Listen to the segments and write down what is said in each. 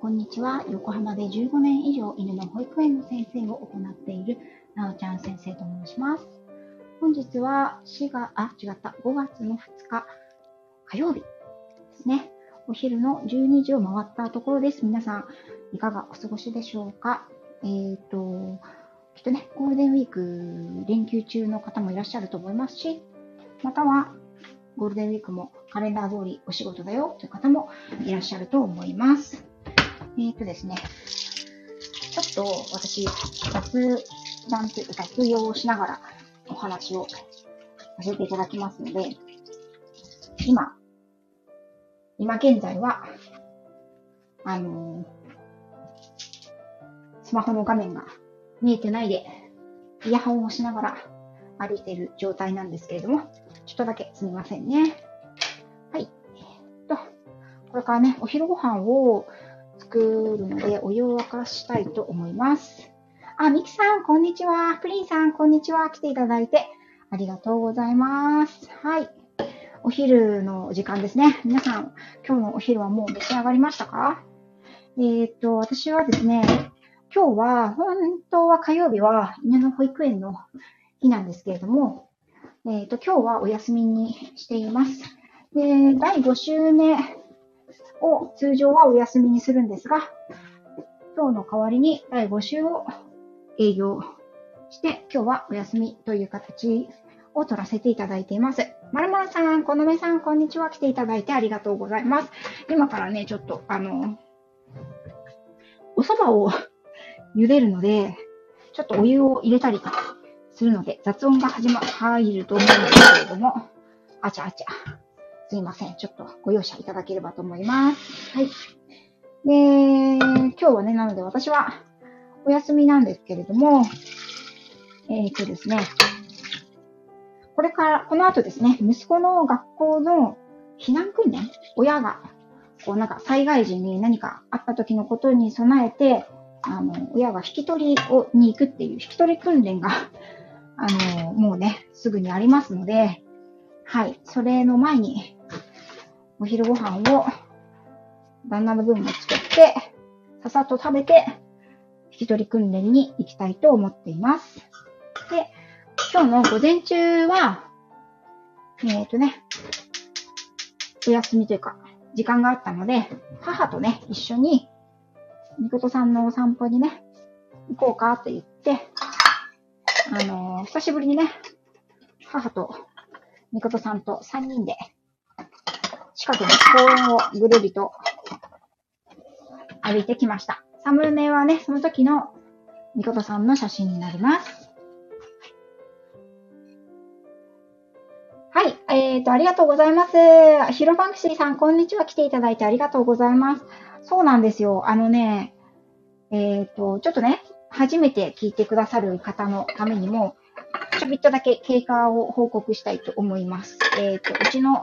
こんにちは。横浜で15年以上犬の保育園の先生を行っているなおちゃん先生と申します。本日は4月、あ、違った、5月の2日火曜日ですね。お昼の12時を回ったところです。皆さん、いかがお過ごしでしょうか？えっ、ー、と、きっとね、ゴールデンウィーク連休中の方もいらっしゃると思いますし、またはゴールデンウィークもカレンダー通りお仕事だよという方もいらっしゃると思います。えっ、とですね、ちょっと私、雑談というか雑用をしながらお話をさせていただきますので、今、今現在は、あのー、スマホの画面が見えてないで、イヤホンをしながら歩いている状態なんですけれども、ちょっとだけすみませんね。はい。と、これからね、お昼ご飯を作るので、お湯を沸かしたいと思います。あ、ミキさん、こんにちは。プリンさん、こんにちは。来ていただいてありがとうございます。はい。お昼の時間ですね。皆さん、今日のお昼はもう召し上がりましたか？えっ、と、私はですね、今日は、本当は火曜日は犬の保育園の日なんですけれども、えっ、と、今日はお休みにしています。で、第5週目を通常はお休みにするんですが、今日の代わりに第5週を営業して、今日はお休みという形を取らせていただいています。まるまるさん、このめさん、こんにちは。来ていただいてありがとうございます。今からね、ちょっと、あの、お蕎麦を茹でるので、ちょっとお湯を入れたりとかするので、雑音が始ま、入ると思うんですけれども、あちゃあちゃ。すいません。ちょっとご容赦いただければと思います。はい。で、今日はね、なので私はお休みなんですけれども、えっ、ー、とですね、これから、この後ですね、息子の学校の避難訓練、親が、こうなんか災害時に何かあった時のことに備えて、あの、親が引き取りをに行くっていう引き取り訓練が、あの、もうね、すぐにありますので、はい、それの前に、お昼ご飯を、旦那の分も作って、ささっと食べて、引き取り訓練に行きたいと思っています。で、今日の午前中は、えっ、ー、とね、お休みというか、時間があったので、母とね、一緒に、みことさんのお散歩にね、行こうかって言って、あのー、久しぶりにね、母と、みことさんと3人で、近くの公園をぐるりと歩いてきました。サムネはね、その時のみことさんの写真になります。はい。えっ、ー、と、ありがとうございます。ヒロバンクシーさん、こんにちは。来ていただいてありがとうございます。そうなんですよ。あのね、えっ、ー、と、ちょっとね、初めて聞いてくださる方のためにも、ちょびっとだけ経過を報告したいと思います。えっ、ー、と、うちの、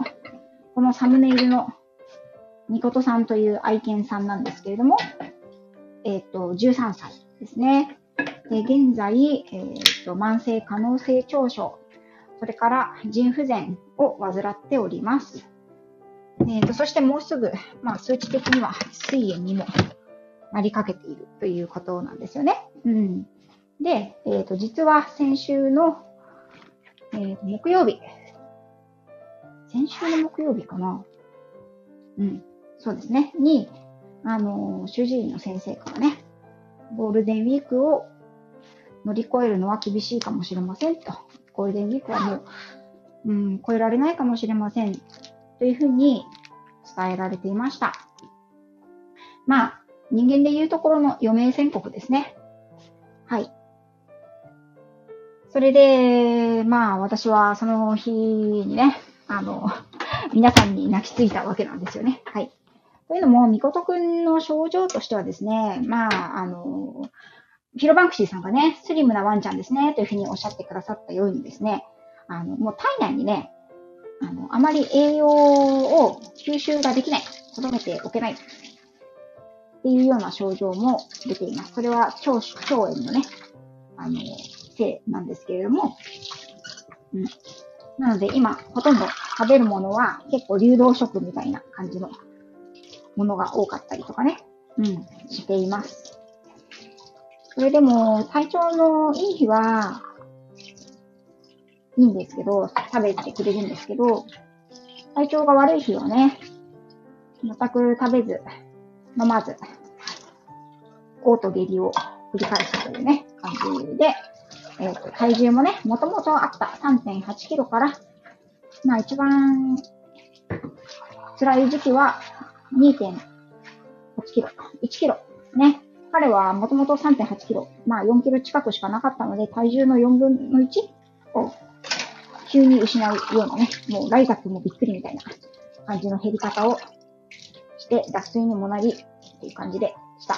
このサムネイルの、みことさんという愛犬さんなんですけれども、えっ、と、13歳ですね。で現在、えっ、と、慢性可能性長所それから腎不全を患っております。えーと、そしてもうすぐ、まあ、数値的には膵炎にもなりかけているということなんですよね。うん、で、えーと、実は先週の、えー、木曜日、先週の木曜日かな。うん、そうですね。に、あの、主治医の先生からね、ゴールデンウィークを乗り越えるのは厳しいかもしれませんとゴールデンウィークはもう、うん、超えられないかもしれません。というふうに伝えられていました。まあ、人間で言うところの余命宣告ですね。はい。それで、まあ、私はその日にね、あの、皆さんに泣きついたわけなんですよね。はい。というのも、みことくんの症状としてはですね、まあ、あの、ヒロバンクシーさんがね、スリムなワンちゃんですね、というふうにおっしゃってくださったようにですね、あの、もう体内にね、あの、あまり栄養を吸収ができない、留めておけない、っていうような症状も出ています。それは腸、腸炎のね、あの、せいなんですけれども、うん。なので今、ほとんど食べるものは結構流動食みたいな感じのものが多かったりとかね、うん、しています。それでも、体調のいい日は、いいんですけど、食べてくれるんですけど、体調が悪い日はね、全く食べず、飲まず、嘔吐下痢を繰り返すというね、感じで、えっ、ー、と、体重もね、もともとあった3.8キロから、まあ一番辛い時期は2.8キロ、1キロ。ね。彼はもともと3.8キロ、まあ4キロ近くしかなかったので、体重の4分の1を急に失うようなね、もうライザックもびっくりみたいな感じの減り方をして、脱水にもなり、っていう感じでした。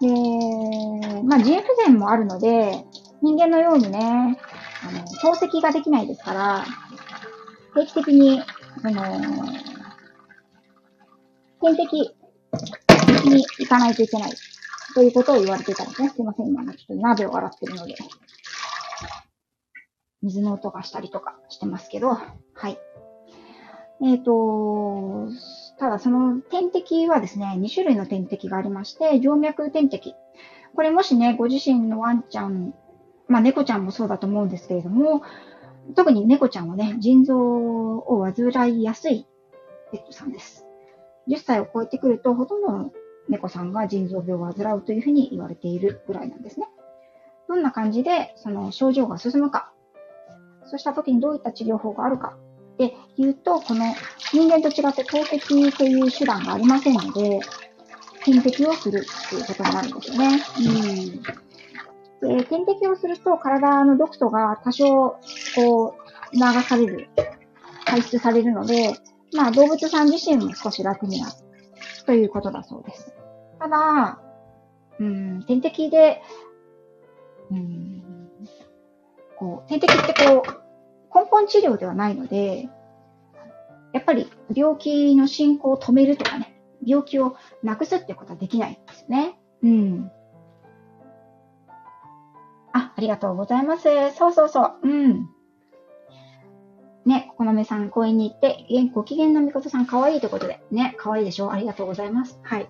で、まあ腎不全もあるので、人間のようにね、あの、透析ができないですから、定期的に、その、点滴に行かないといけない。ということを言われていたんですね。すいません、今、ちょっと鍋を洗ってるので。水の音がしたりとかしてますけど、はい。えっ、ー、と、ただその点滴はですね、2種類の点滴がありまして、静脈点滴。これもしね、ご自身のワンちゃん、まあ猫ちゃんもそうだと思うんですけれども、特に猫ちゃんはね、腎臓を患いやすいペットさんです。10歳を超えてくると、ほとんどの猫さんが腎臓病を患うというふうに言われているぐらいなんですね。どんな感じで、その症状が進むか。そうした時にどういった治療法があるか。で言うと、この人間と違って透析という手段がありませんので、点滴をするということになるんですよね。うんで、点滴をすると体の毒素が多少、こう、流される、排出されるので、まあ動物さん自身も少し楽になるということだそうです。ただ、うん、点滴で、うん、こう、点滴ってこう、根本治療ではないので、やっぱり病気の進行を止めるとかね、病気をなくすってことはできないんですね。うん。あ、ありがとうございます。そうそうそう。うん。ね、このめさん公園に行って、ご機嫌なみことさん可愛いということで。ね、可愛いでしょ？ありがとうございます。はい。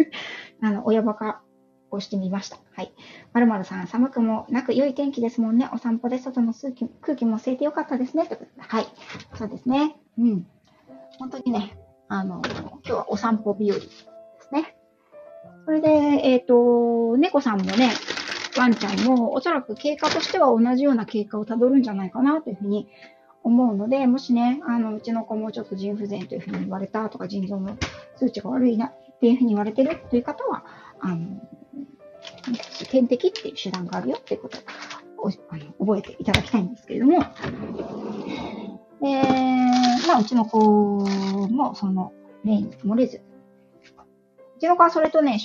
あの、親バカをしてみました。はい。まるまるさん、寒くもなく良い天気ですもんね。お散歩で外の空気空気も吸えてよかったですね。と。はい。そうですね。うん。本当にね、あの、今日はお散歩日和ですね。それで、えっ、ー、と、猫さんもね、ワンちゃんもおそらく経過としては同じような経過をたどるんじゃないかなというふうに思うので、もしね、あの、うちの子もちょっと腎不全というふうに言われたとか、腎臓の数値が悪いなっていうふうに言われてるという方は、あの、点滴っていう手段があるよっていうことをあの覚えていただきたいんですけれども、えー、まあ、うちの子もその例に漏れず、うちの子はそれとね、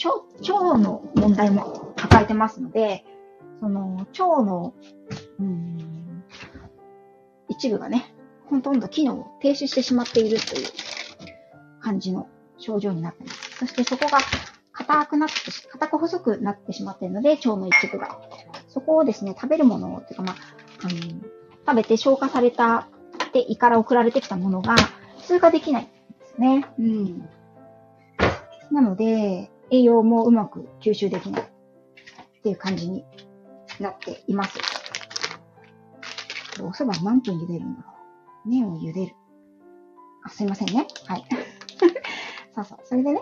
腸の問題もてますので、その腸の、うん、一部がね、ほとんど機能を停止してしまっているという感じの症状になってます。そしてそこが硬くなって、硬く細くなってしまっているので、腸の一部が。そこをですね、食べるものっていうか、まあ、あの、食べて消化された、で、胃から送られてきたものが通過できないんですね。うん。なので、栄養もうまく吸収できないっていう感じになっています。お蕎麦何分茹でるんだろう。麺を茹でる。あ、すいませんね。はい。そうそう。それでね。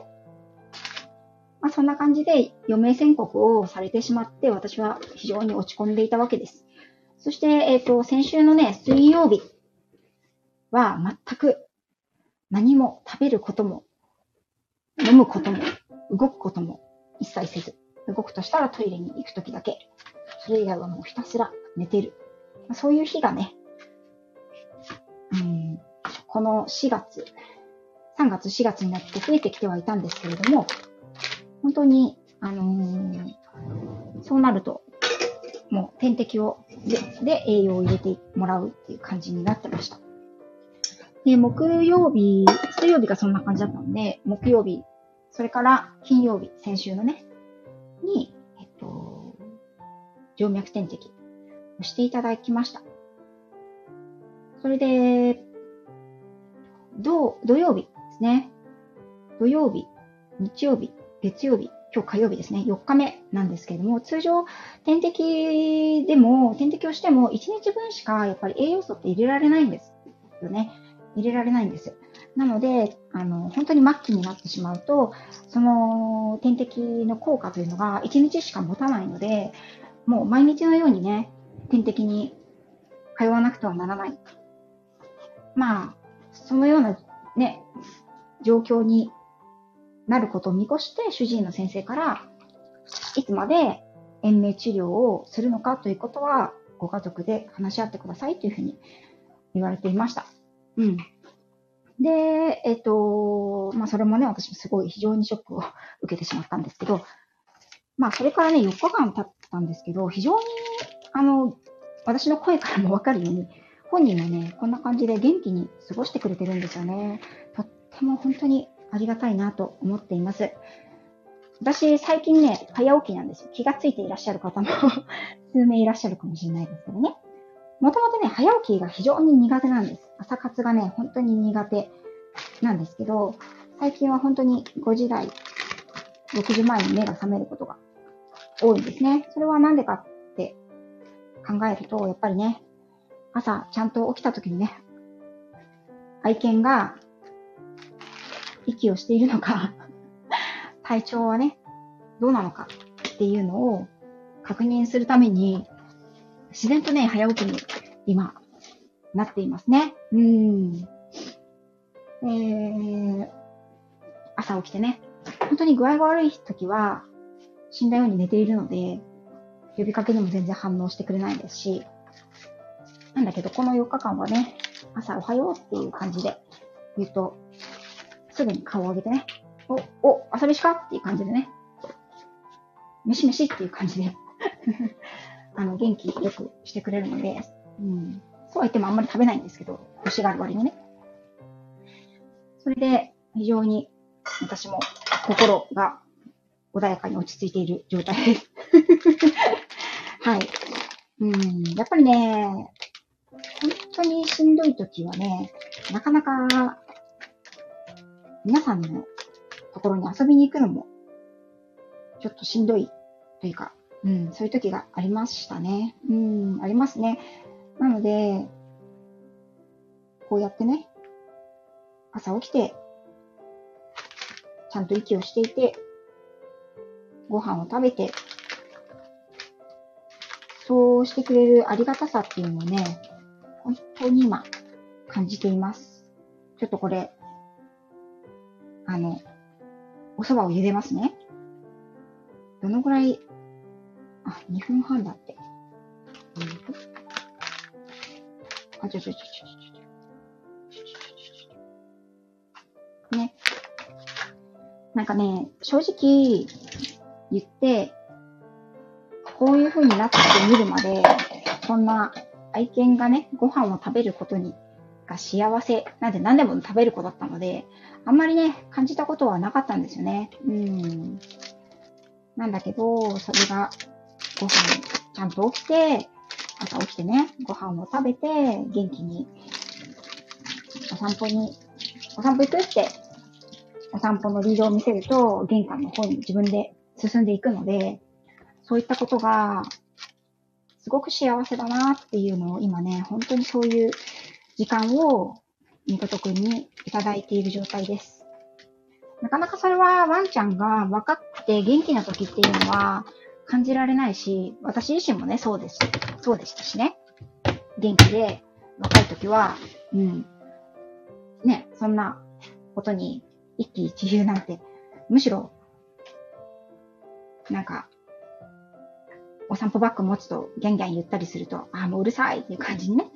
まあそんな感じで余命宣告をされてしまって、私は非常に落ち込んでいたわけです。そして、えっ、ー、と、先週のね、水曜日は全く何も食べることも飲むことも、動くことも一切せず、動くとしたらトイレに行くときだけ。それ以外はもうひたすら寝てる。そういう日がね、うん、この4月、3月4月になって増えてきてはいたんですけれども、本当に、あのー、そうなると、もう点滴をで、で栄養を入れてもらうっていう感じになってました。で、木曜日、水曜日がそんな感じだったので、木曜日、それから金曜日、先週のね、に、えっと、静脈点滴をしていただきました。それで、土、土曜日ですね。土曜日、日曜日、月曜日、今日火曜日ですね、4日目なんですけれども、通常、点滴でも、点滴をしても1日分しかやっぱり栄養素って入れられないんですよね。入れられないんです。なので、あの、本当に末期になってしまうと、その点滴の効果というのが1日しか持たないので、もう毎日のようにね、点滴に通わなくてはならない。まあ、そのようなね、状況になることを見越して、主治医の先生から、いつまで延命治療をするのかということは、ご家族で話し合ってくださいというふうに言われていました。うん。で、えっ、と、まあ、それもね、私もすごい非常にショックを受けてしまったんですけど、まあ、それからね、4日間経ったんですけど、非常に、あの、私の声からもわかるように、本人はね、こんな感じで元気に過ごしてくれてるんですよね。とっても本当にありがたいなと思っています。私、最近ね、早起きなんですよ。気がついていらっしゃる方も 数名いらっしゃるかもしれないですけどね。もともとね、早起きが非常に苦手なんです。朝活がね、本当に苦手なんですけど、最近は本当に5時台、6時前に目が覚めることが多いんですね。それはなんでかって考えると、やっぱりね、朝ちゃんと起きた時にね、愛犬が息をしているのか 体調はね、どうなのかっていうのを確認するために、自然とね、早起きに今、なっていますね。うん。えー、朝起きてね、本当に具合が悪い時は、死んだように寝ているので、呼びかけにも全然反応してくれないですし、なんだけど、この4日間はね、朝おはようっていう感じで言うと、すぐに顔を上げてね、お、お、朝飯かっていう感じでね、飯飯っていう感じであの、元気よくしてくれるので、うん。そうは言ってもあんまり食べないんですけど、星がある割にね。それで、非常に私も心が穏やかに落ち着いている状態です。はい。うん、やっぱりね、本当にしんどい時はね、なかなか皆さんのところに遊びに行くのも、ちょっとしんどいというか、うん、そういう時がありましたね。うん、ありますね。なので、こうやってね、朝起きて、ちゃんと息をしていて、ご飯を食べて、そうしてくれるありがたさっていうのをね、本当に今感じています。ちょっとこれ、あの、お蕎麦を茹でますね。どのぐらい、あ、2分半だって。あ、ちょちょちょちょちょ。ね。なんかね、正直言って、こういう風になってみるまで、こんな愛犬がね、ご飯を食べることに、が幸せなんで何でも食べる子だったので、あんまりね、感じたことはなかったんですよね。うん。なんだけど、それがご飯ちゃんと起きて、朝起きてね、ご飯を食べて、元気にお散歩に、お散歩行くって、お散歩のリードを見せると、玄関の方に自分で進んでいくので、そういったことがすごく幸せだなっていうのを今ね、本当にそういう時間をみことくんにいただいている状態です。なかなかそれはワンちゃんが分かって元気な時っていうのは感じられないし、私自身もね、そうです。そうでしたしね。元気で若い時は、うん。ね、そんなことに一喜一憂なんて、むしろ、なんか、お散歩バッグ持つとギャンギャン言ったりすると、ああ、もううるさいっていう感じにね、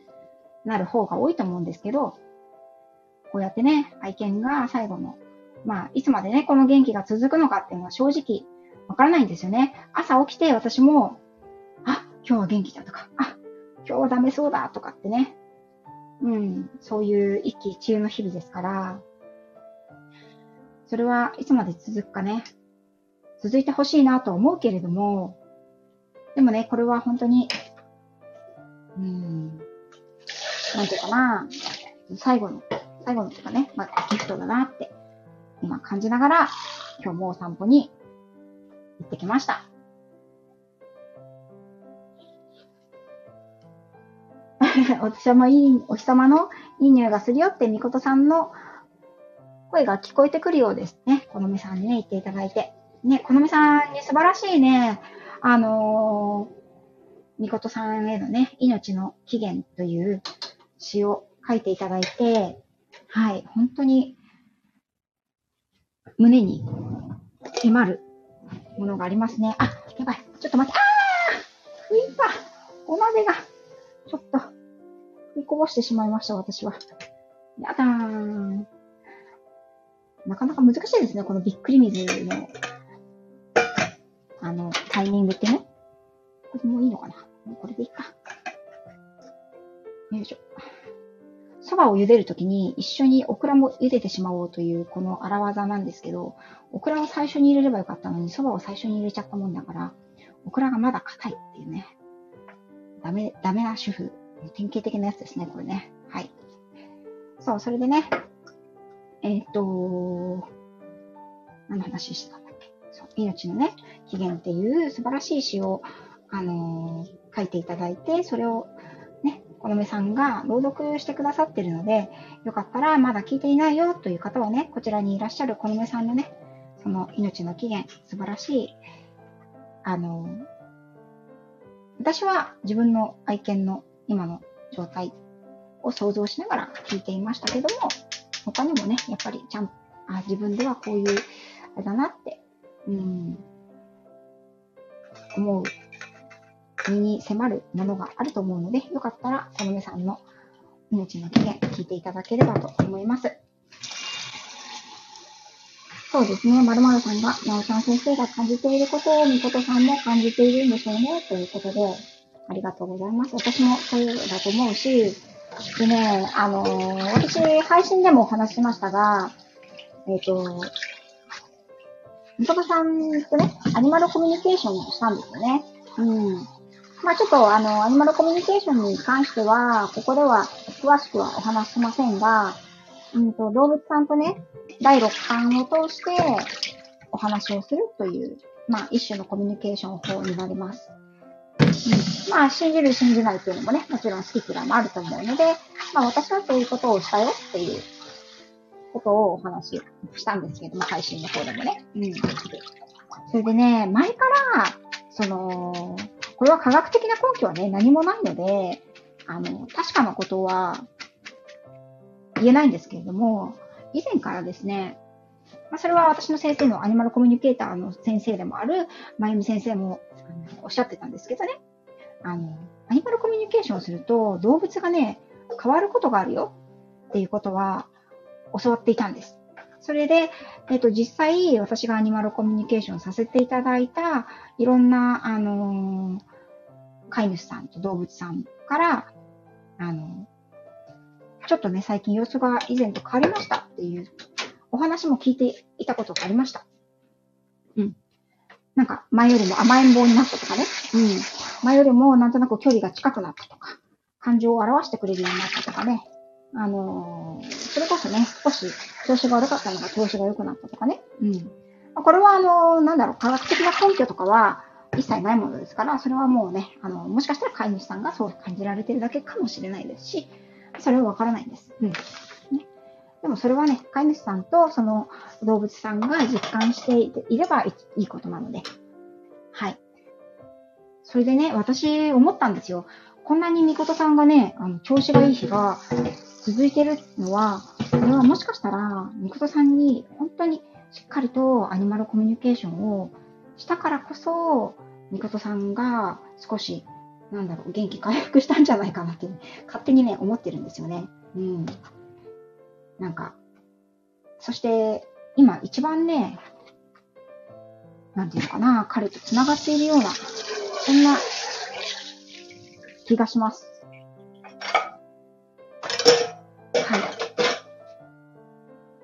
なる方が多いと思うんですけど、こうやってね、愛犬が最後の、まあ、いつまでね、この元気が続くのかっていうのは正直わからないんですよね。朝起きて私も、あ、今日は元気だとか、あ、今日はダメそうだとかってね、うん、そういう一喜一憂の日々ですから、それはいつまで続くかね、続いてほしいなと思うけれども、でもね、これは本当に、うん、なんていうかな、最後の、最後のとかね、まあ、ギフトだなって、今感じながら、今日もお散歩にってきました。お日様いい、お日様のいい匂いがするよって、みことさんの声が聞こえてくるようですね。このみさんにね、言っていただいて。ね、このみさんに素晴らしいね、あのー、みことさんへのね、命の起源という詩を書いていただいて、はい、本当に胸に迫るものがありますね。あ、やばい。ちょっと待って。あー浮いた。お鍋が、ちょっと、食いこぼしてしまいました、私は。やだー。なかなか難しいですね、このびっくり水の、あの、タイミングってね。これもういいのかなこれでいいか。よいしょ。蕎麦を茹でるときに一緒にオクラも茹でてしまおうというこの荒技なんですけど、オクラを最初に入れればよかったのに蕎麦を最初に入れちゃったもんだから、オクラがまだ硬いっていうね。ダメ、ダメな主婦。典型的なやつですね、これね。はい。そう、それでね、えっ、ー、と、何の話してた？んだっけそう、命のね、起源っていう素晴らしい詩を、あのー、書いていただいて、それをこのめさんが朗読してくださってるので、よかったらまだ聞いていないよという方はね、こちらにいらっしゃるこのめさんのね、その命の起源、素晴らしい、あの、私は自分の愛犬の今の状態を想像しながら聞いていましたけども、他にもね、やっぱりちゃんと、あ、自分ではこういう、あれだなって、うん、思う身に迫るものがあると思うので、よかったら、この皆さんの命の起源、聞いていただければと思います。そうですね。まるまるさんが、なおちゃん先生が感じていることを、みことさんも感じているんでしょうね。ということで、ありがとうございます。私もそうだと思うし、でね、あのー、私、配信でもお話しましたが、えっ、ー、と、みことさんとね、アニマルコミュニケーションをしたんですよね。うん。まあちょっとあの、アニマルコミュニケーションに関しては、ここでは詳しくはお話しませんが、うんと、動物さんとね、第6巻を通してお話をするという、まあ一種のコミュニケーション法になります。うん、まあ信じる信じないというのもね、もちろん好き嫌いもあると思うので、まあ私はそういうことをしたよっていうことをお話ししたんですけども、配信の方でもね。うん。それでね、前から、その、これは科学的な根拠はね、何もないので、あの、確かなことは言えないんですけれども、以前からですね、まあ、それは私の先生のアニマルコミュニケーターの先生でもある、まゆみ先生もおっしゃってたんですけどね、あの、アニマルコミュニケーションをすると動物がね、変わることがあるよっていうことは教わっていたんです。それで、えっ、と、実際、私がアニマルコミュニケーションさせていただいた、いろんな、あのー、飼い主さんと動物さんから、あの、ちょっとね、最近様子が以前と変わりましたっていうお話も聞いていたことがありました。うん。なんか、前よりも甘えん坊になったとかね。うん。前よりもなんとなく距離が近くなったとか、感情を表してくれるようになったとかね。あのー、それこそね、少し調子が悪かったのが調子が良くなったとかね。うん。これはあのー、なんだろう、科学的な根拠とかは、一切ないものですから、それはもうね、あの、もしかしたら飼い主さんがそう感じられてるだけかもしれないですし、それはわからないんです。うん。ね。でもそれはね、飼い主さんとその動物さんが実感していればいいことなので。はい。それでね、私思ったんですよ。こんなにみことさんがね、あの、調子がいい日が続いてるのは、これはもしかしたら、みことさんに本当にしっかりとアニマルコミュニケーションをしたからこそ、みことさんが少し、なんだろう、元気回復したんじゃないかなって、勝手にね、思ってるんですよね。うん。なんか、そして、今一番ね、なんていうのかな、彼と繋がっているような、そんな気がします。はい。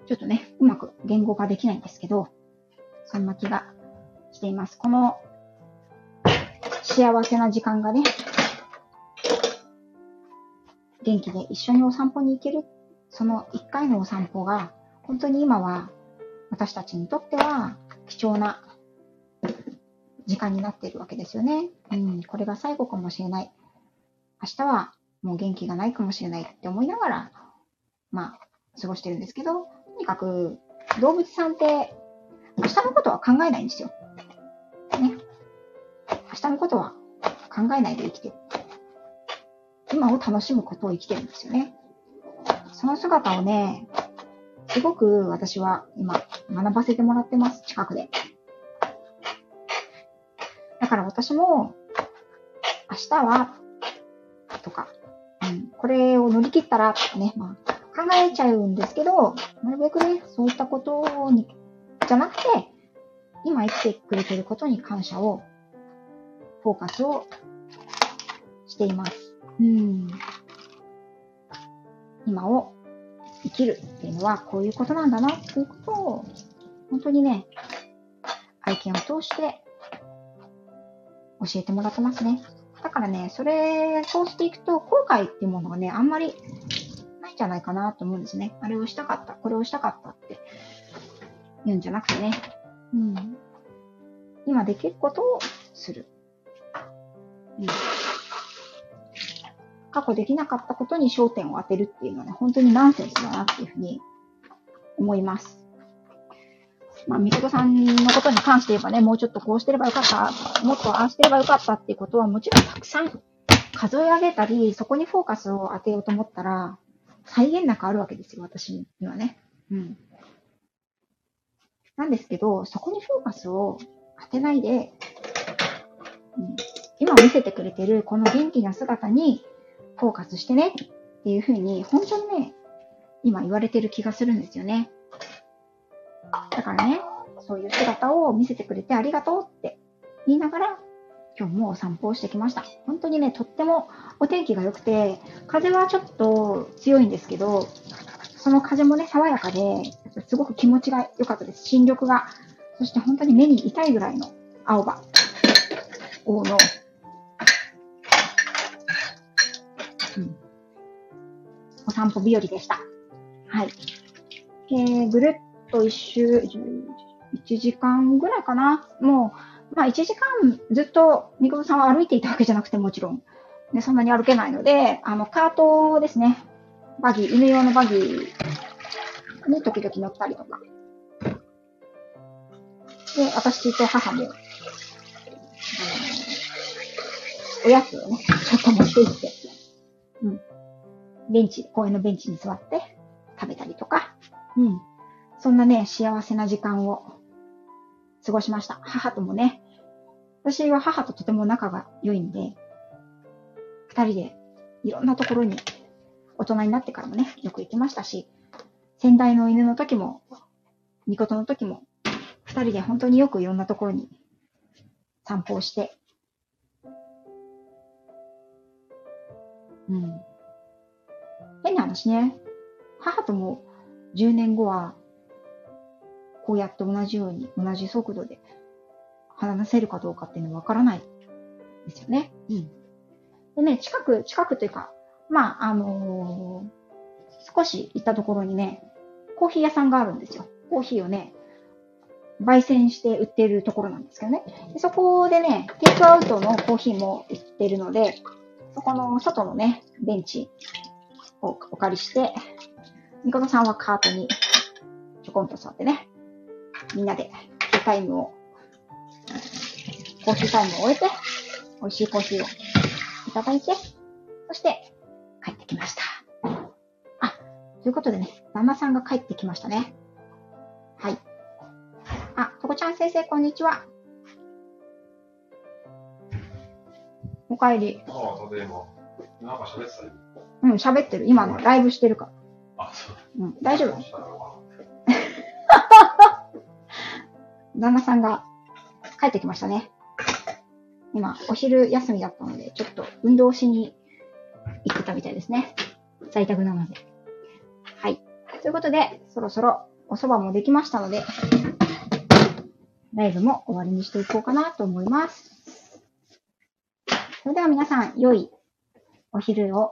ちょっとね、うまく言語化できないんですけど、そんな気がしています。この幸せな時間がね、元気で一緒にお散歩に行ける、その一回のお散歩が、本当に今は私たちにとっては貴重な時間になっているわけですよね。うん、これが最後かもしれない。明日はもう元気がないかもしれないって思いながら、まあ、過ごしてるんですけど、とにかく動物さんって明日のことは考えないんですよ。明日のことは考えないで生きてる。今を楽しむことを生きてるんですよね。その姿をね、すごく私は今学ばせてもらってます、近くで。だから私も、明日は、とか、うん、これを乗り切ったら、とかね、まあ、考えちゃうんですけど、なるべくね、そういったことに、じゃなくて、今生きてくれてることに感謝を、フォーカスをしています。うん。今を生きるっていうのはこういうことなんだなっていうことを、本当にね、愛犬を通して教えてもらってますね。だからね、それ、そうしていくと、後悔っていうものがね、あんまりないんじゃないかなと思うんですね。あれをしたかった、これをしたかったって言うんじゃなくてね。うん。今できることをする。過去できなかったことに焦点を当てるっていうのはね、本当にナンセンスだなっていうふうに思います。まあ、みことさんのことに関して言えばね、もうちょっとこうしてればよかった、もっとああしてればよかったっていうことはもちろんたくさん数え上げたり、そこにフォーカスを当てようと思ったら、再現なくあるわけですよ、私にはね。うん。なんですけど、そこにフォーカスを当てないで、うん、今見せてくれてるこの元気な姿にフォーカスしてねっていうふうに、本当にね、今言われてる気がするんですよね。だからね、そういう姿を見せてくれてありがとうって言いながら、今日もお散歩をしてきました。本当にね、とってもお天気が良くて、風はちょっと強いんですけど、その風もね、爽やかで、すごく気持ちが良かったです。新緑が。そして本当に目に痛いぐらいの青葉。王の散歩日和でした。はい。えー、ぐるっと一周、1時間ぐらいかな。もう、まあ1時間ずっとみこさんは歩いていたわけじゃなくてもちろん、ね、そんなに歩けないので、あの、カートですね。バギー、犬用のバギーに時々乗ったりとか。で、私と母も、おやつをね、ちょっと持って行って、うん。ベンチ、公園のベンチに座って食べたりとか、うん。そんなね、幸せな時間を過ごしました。母ともね、私は母ととても仲が良いんで、二人でいろんなところに大人になってからもね、よく行きましたし、先代の犬の時も、みことの時も、二人で本当によくいろんなところに散歩をして、うん。変な話ね。母とも10年後は、こうやって同じように、同じ速度で話せるかどうかっていうのはわからないですよね。うん。でね、近く、近くというか、まあ、あのー、少し行ったところにね、コーヒー屋さんがあるんですよ。コーヒーをね、焙煎して売っているところなんですけどね。でそこでね、テイクアウトのコーヒーも売ってるので、そこの外のね、ベンチをお借りして、みことさんはカートにちょこんと座ってね、みんなでティータイムを、コーヒータイムを終えて、美味しいコーヒーをいただいて、そして帰ってきました。あ、ということでね、旦那さんが帰ってきましたね。はい。あ、とこちゃん先生、こんにちは。お帰り。ああ、ただいま。なんか喋ってたうん、喋ってる。今ね、ライブしてるから。あ、そう。うん、大丈夫？旦那さんが帰ってきましたね。今、お昼休みだったので、ちょっと運動しに行ってたみたいですね。在宅なので。はい。ということで、そろそろお蕎麦もできましたので、ライブも終わりにしていこうかなと思います。それでは皆さん、良いお昼を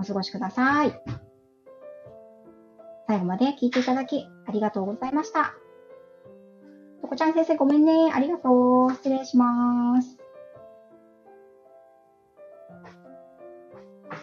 お過ごしください。最後まで聞いていただきありがとうございました。とこちゃん先生ごめんね。ありがとう。失礼します。